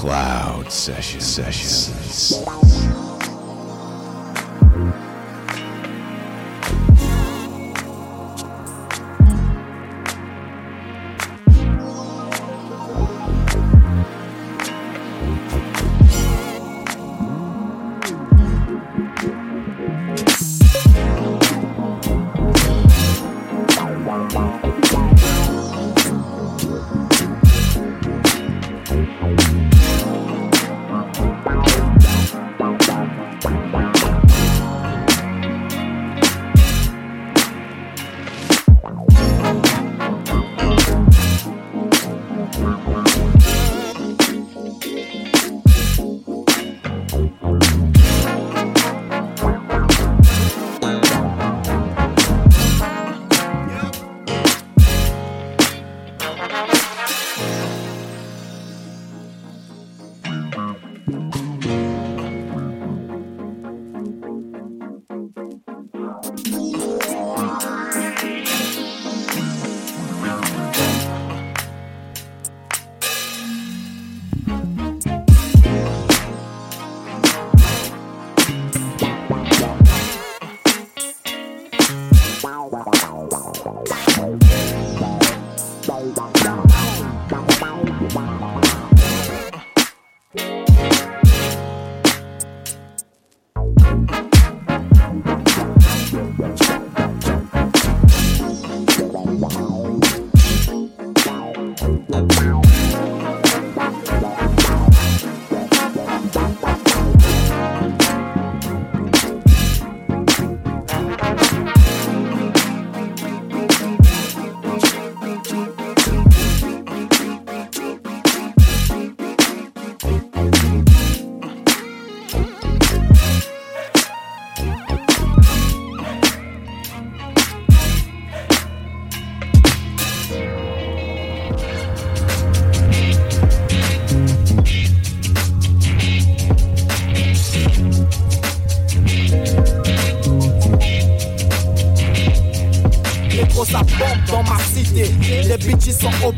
Cloud Session Sessions.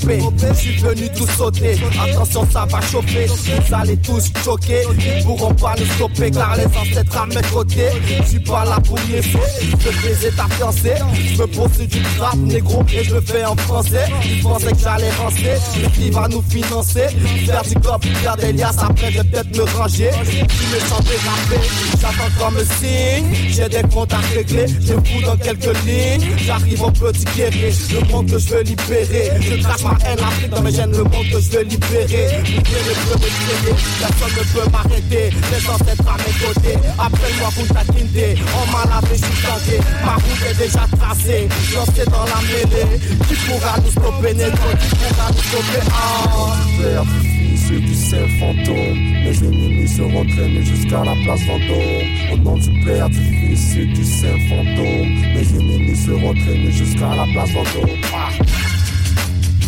Je suis venu tout sauter. Attention ça va chauffer. Vous allez tous choquer. Ils pourront pas nous stopper Car les ancêtres à mes côtés. Je suis pas là pour niaiser Je baiser ta fiancée. Je veux poursuivre du rap négro Et je le fais en français. Ils pensaient que j'allais rancer Mais qui va nous financer? Faire du cop, faire des liasses Après je vais peut-être me ranger. Tu me chanter rapper J'attends comme signe. J'ai des comptes à régler. Je fous dans quelques lignes. J'arrive au petit guerrier Le monde que je veux libérer. Je crache ma haine l'Afrique dans mes gènes Le monde que je veux libérer. Libérer le me tirer Personne ne peut m'arrêter. Les ancêtres à mes côtés. Appelle-moi Kunta Kinde On m'a lavé, je suis Ma route est déjà tracée. Lancé dans la mêlée. Qui pourra nous stopper Négro Qui pourra nous stopper. Ah. Père du saint fantôme. Mes ennemis seront traînés jusqu'à la place Vendôme. Au nom du Père, du fils et du saint fantôme Mes ennemis seront traînés jusqu'à la place Vendôme.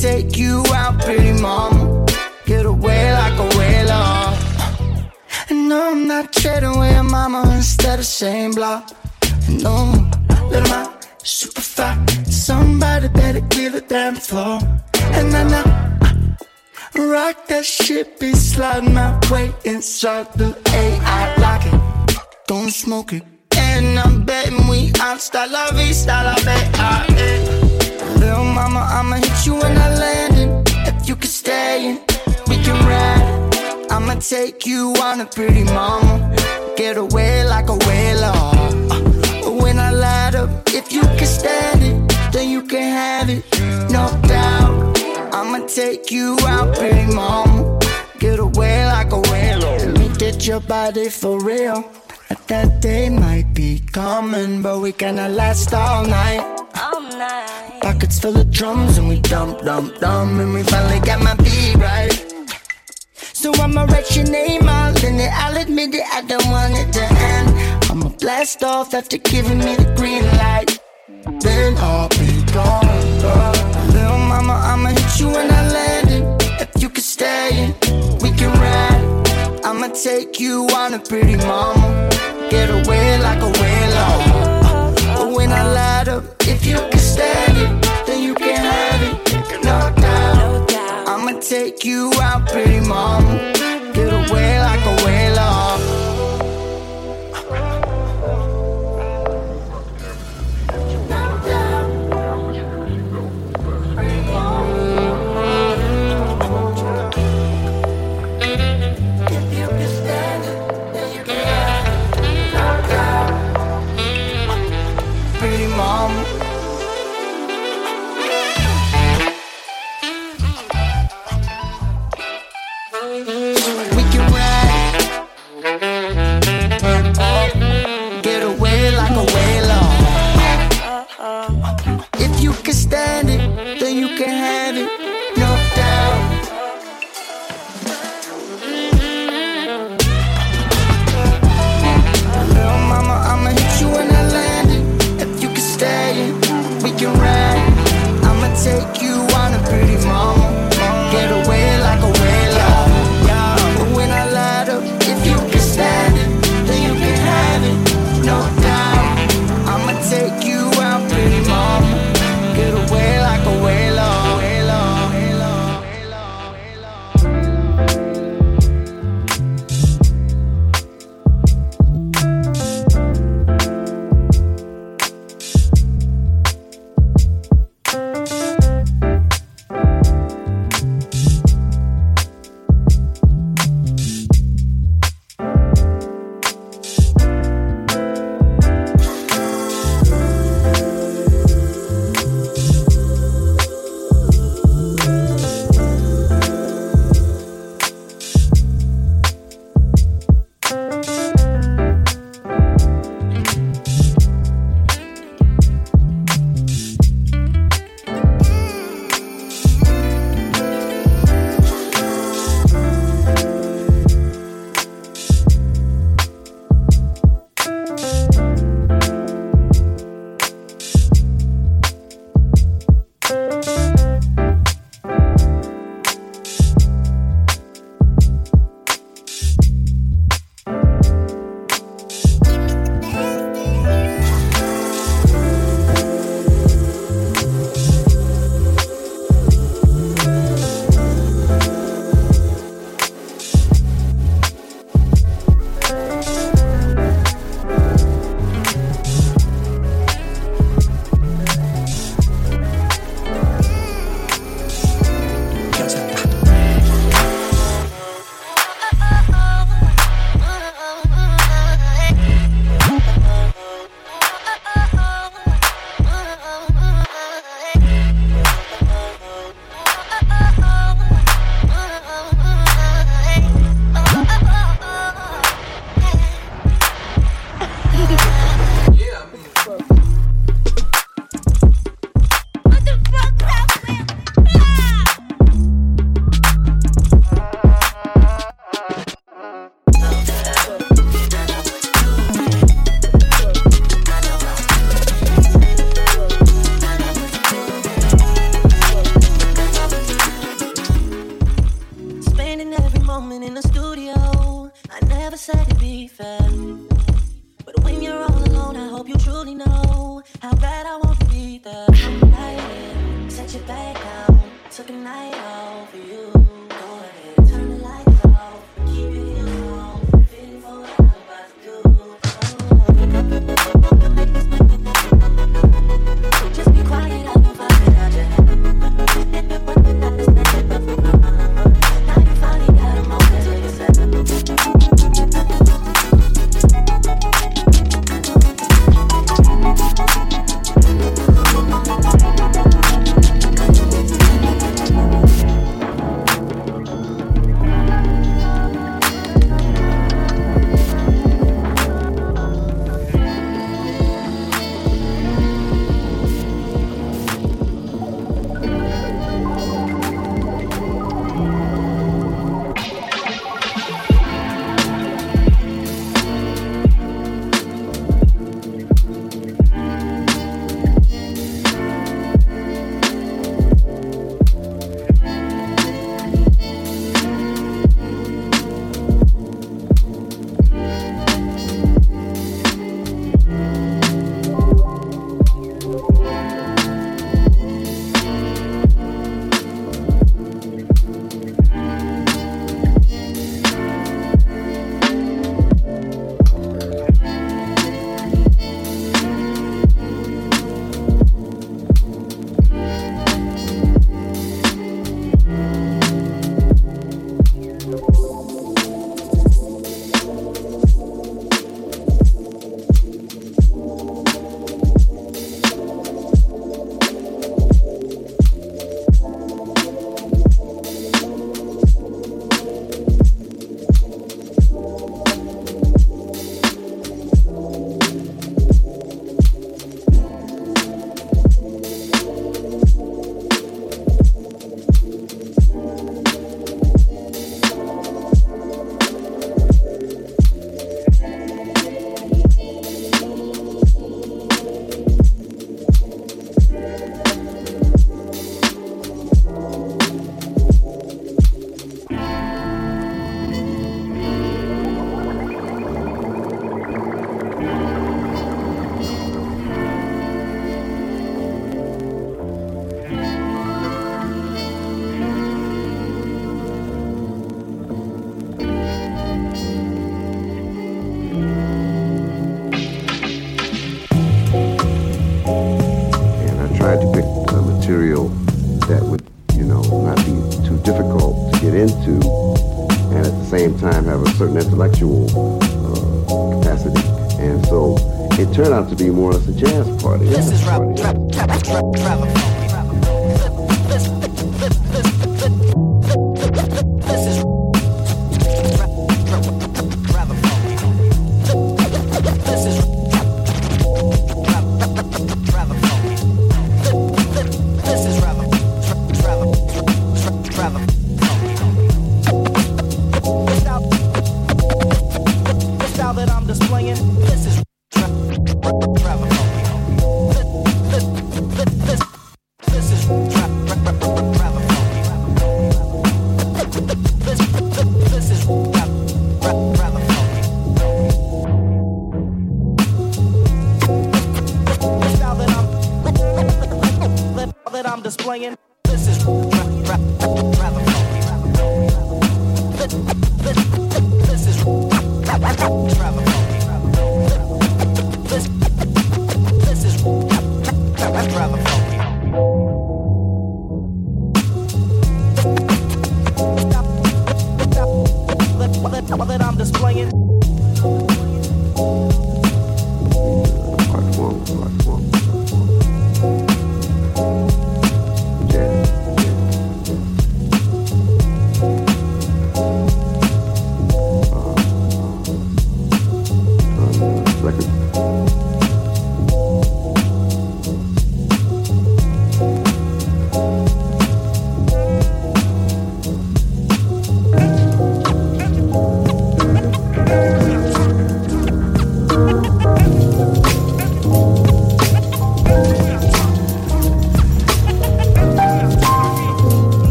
take you out, pretty mama. Get away like a whale. I no, I'm not trading with your mama instead of same block. No, little my super fly. Somebody better give a damn floor. And I know. I rock that shit, be sliding my way inside the AI like it. Don't smoke it. And I'm betting we out style la vie, style la. Little mama, I'ma hit you when I land. If you can stay in, we can ride. I'ma take you on a pretty mama. Get away like a whale. Uh, when I light up, if you can stand it, then you can have it. No doubt. I'ma take you out, pretty mama. Get away like a whale. Let me get your body for real. That day might be coming, but we gonna last all night. All night. Pockets full of drums and we dump, dump, dump, and we finally got my beat right. So I'ma write your name all in it. I'll admit it, I don't want it to end. I'ma blast off after giving me the green light. Then I'll be gone. Girl. take you on a pretty mama. Get away like a whale. But when I light up, if you can stand it, then you can have it. No doubt. I'ma take you out. said it'd be fair. But when you're all alone, I hope you truly know how bad I want to be there. I'm set you back down, took a night out for you. Go ahead. to be more or less a jazz party. This is rap.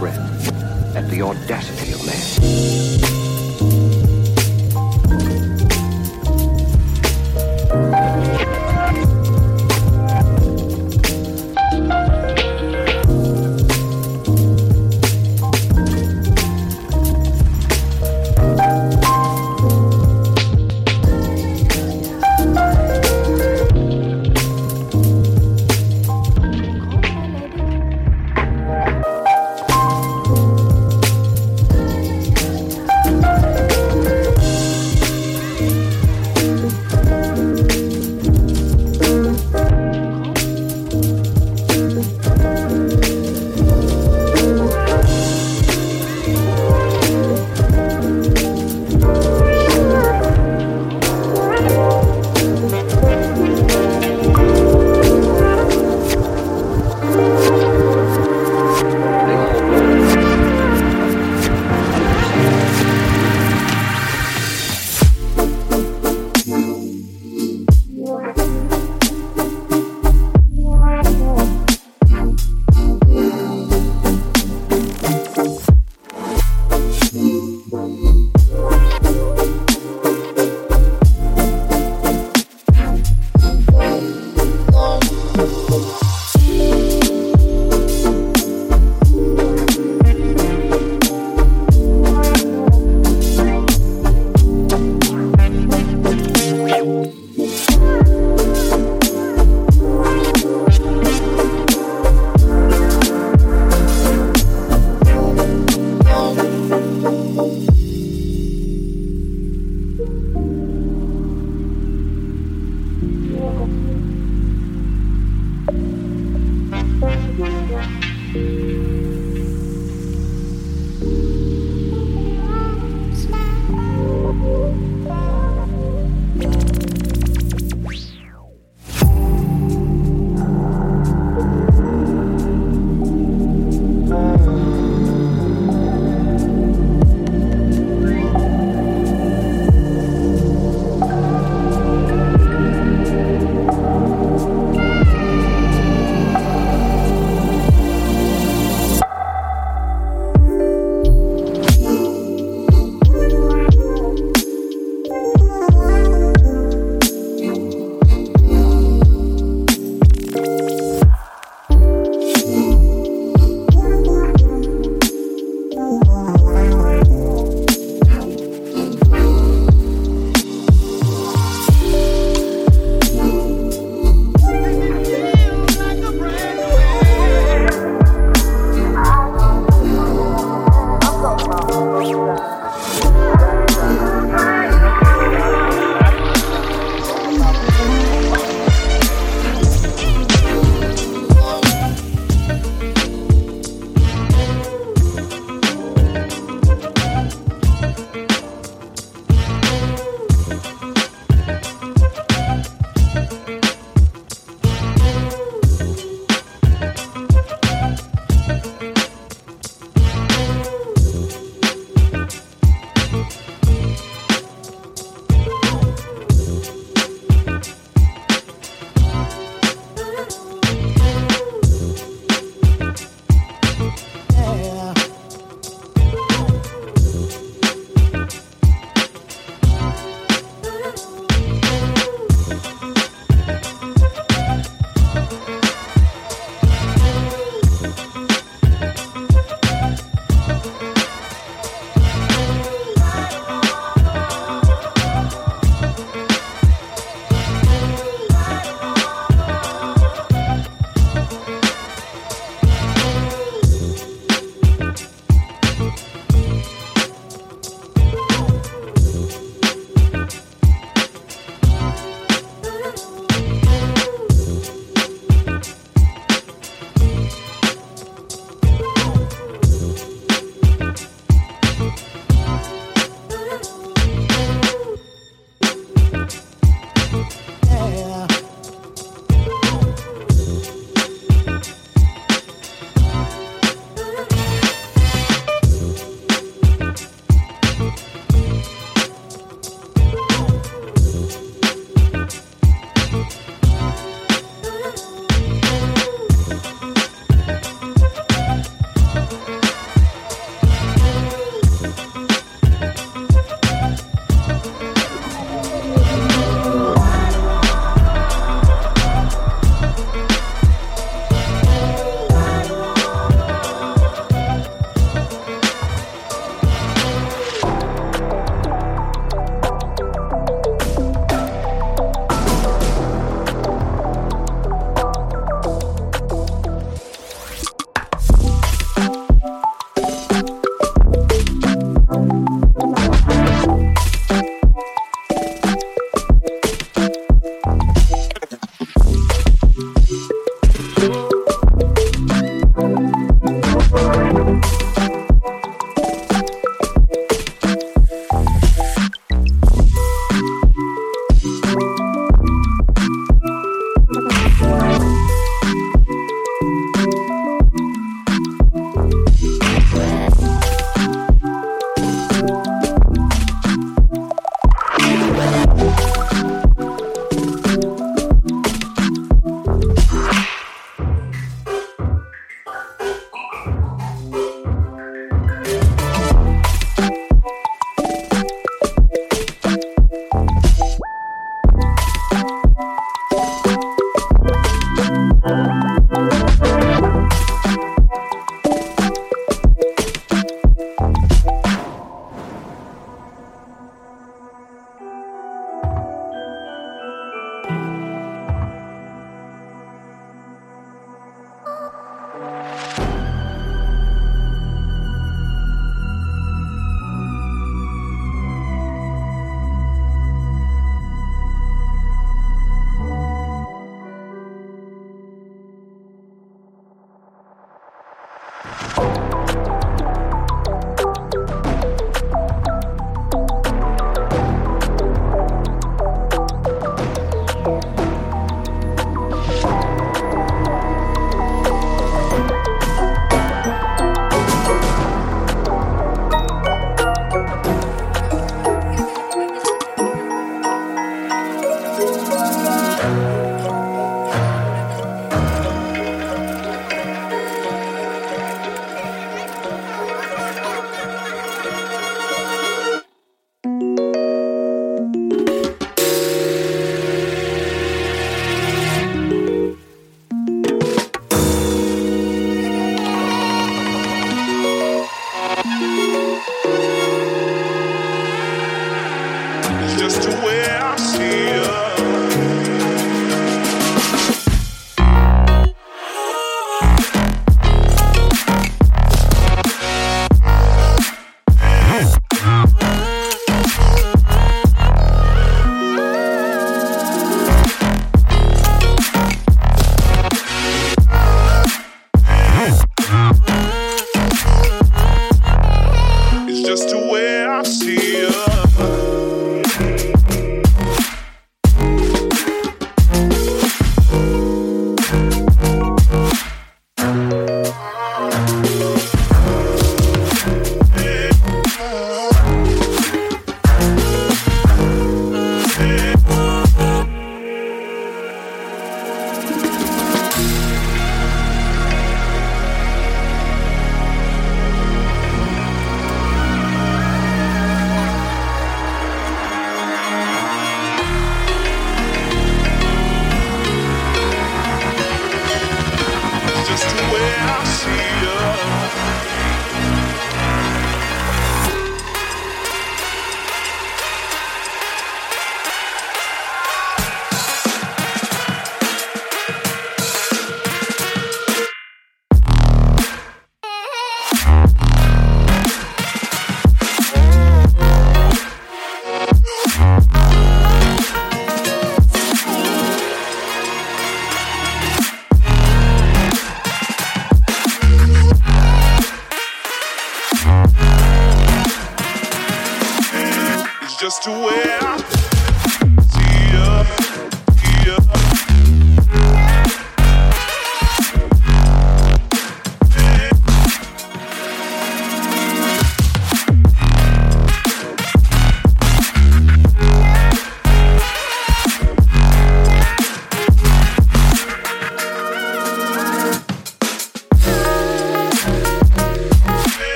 Breath at the audacity of man.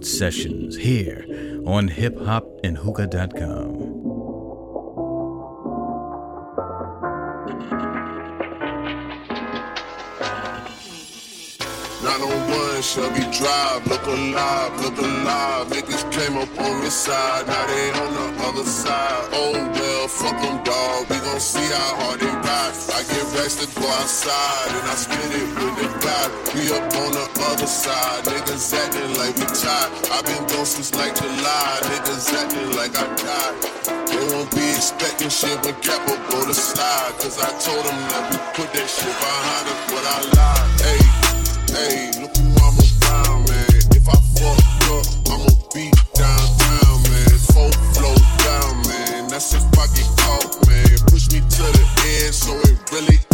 To Sessions here on hiphopandhookah.com. 901 Shelby Drive, look alive, look alive. Came up on this side, now they on the other side. Oh well, fuck them, dog. We gon' see how hard they ride. I get rest to go outside, and I spit it with the God. We up on the other side, niggas acting like we tied. i been gone since like July, niggas acting like I died. They won't be expecting shit when will go to slide. Cause I told them that we put that shit behind us, but I lied. Hey. Hey, That's if I get caught, oh, man. Push me to the end, so it really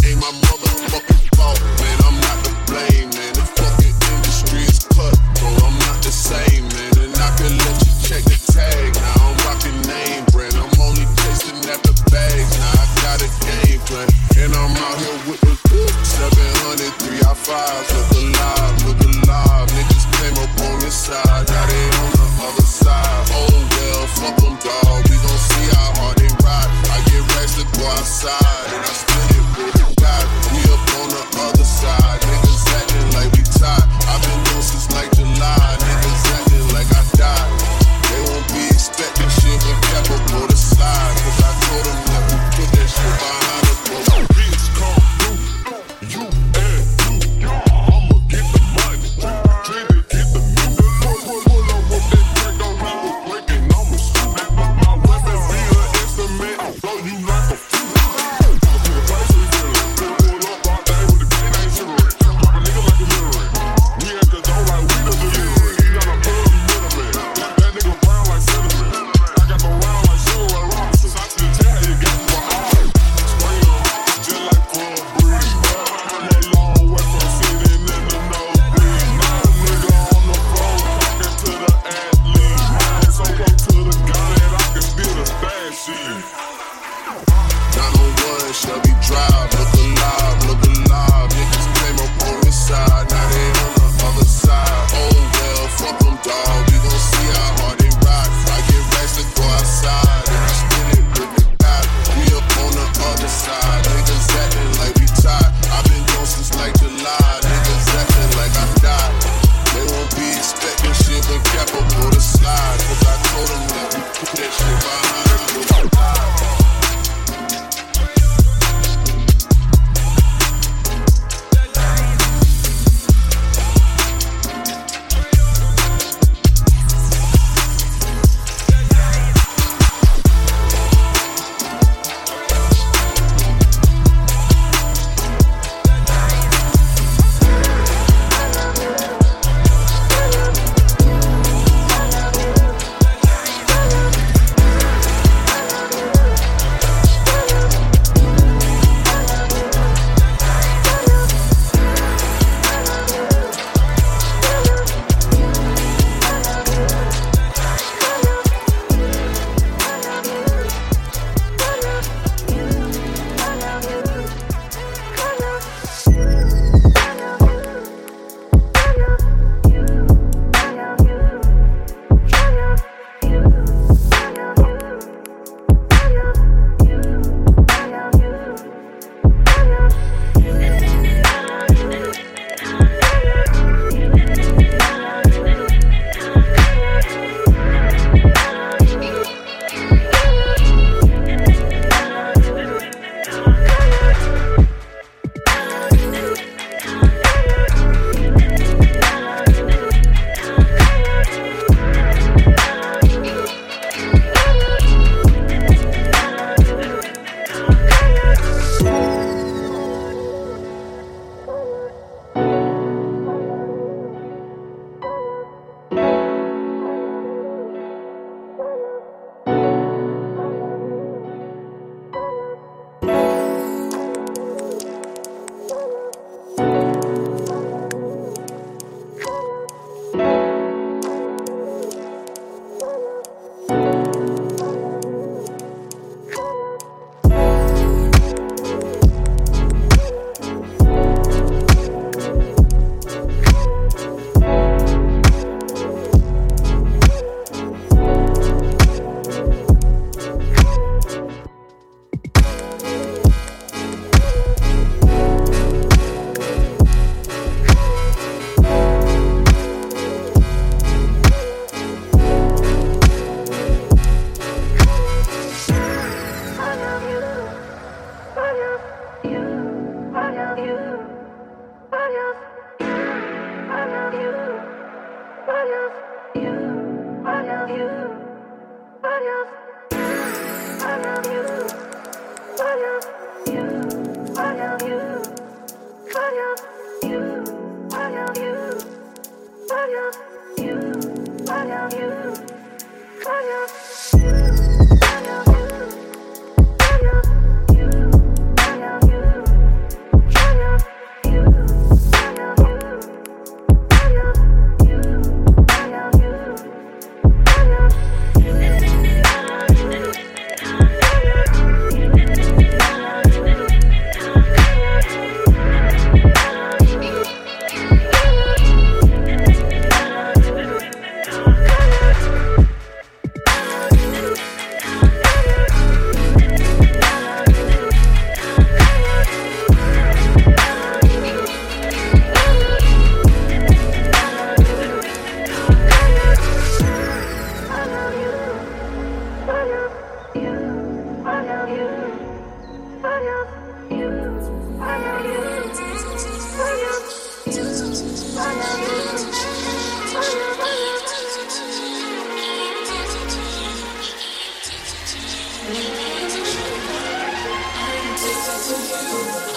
Música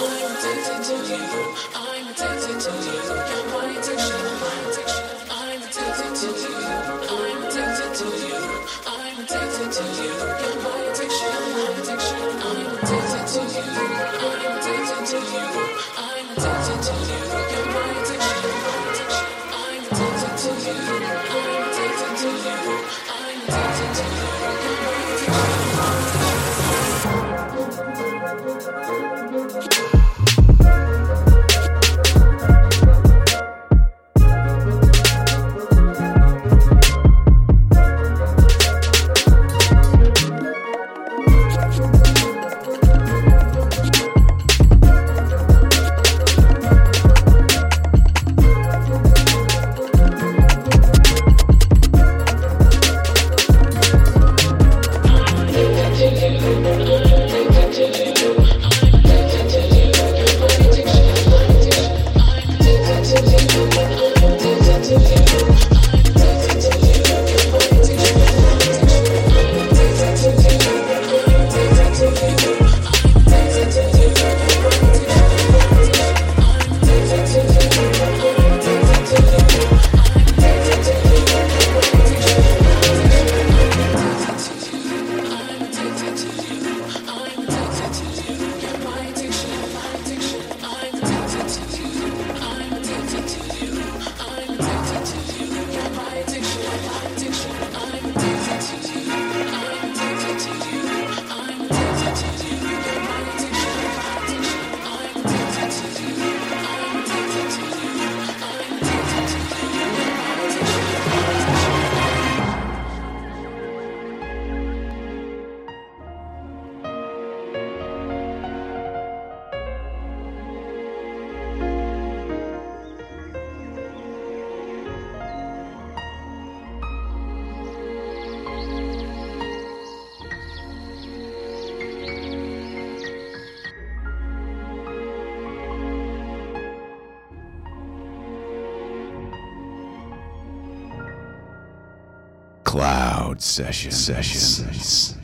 Session. Sessions.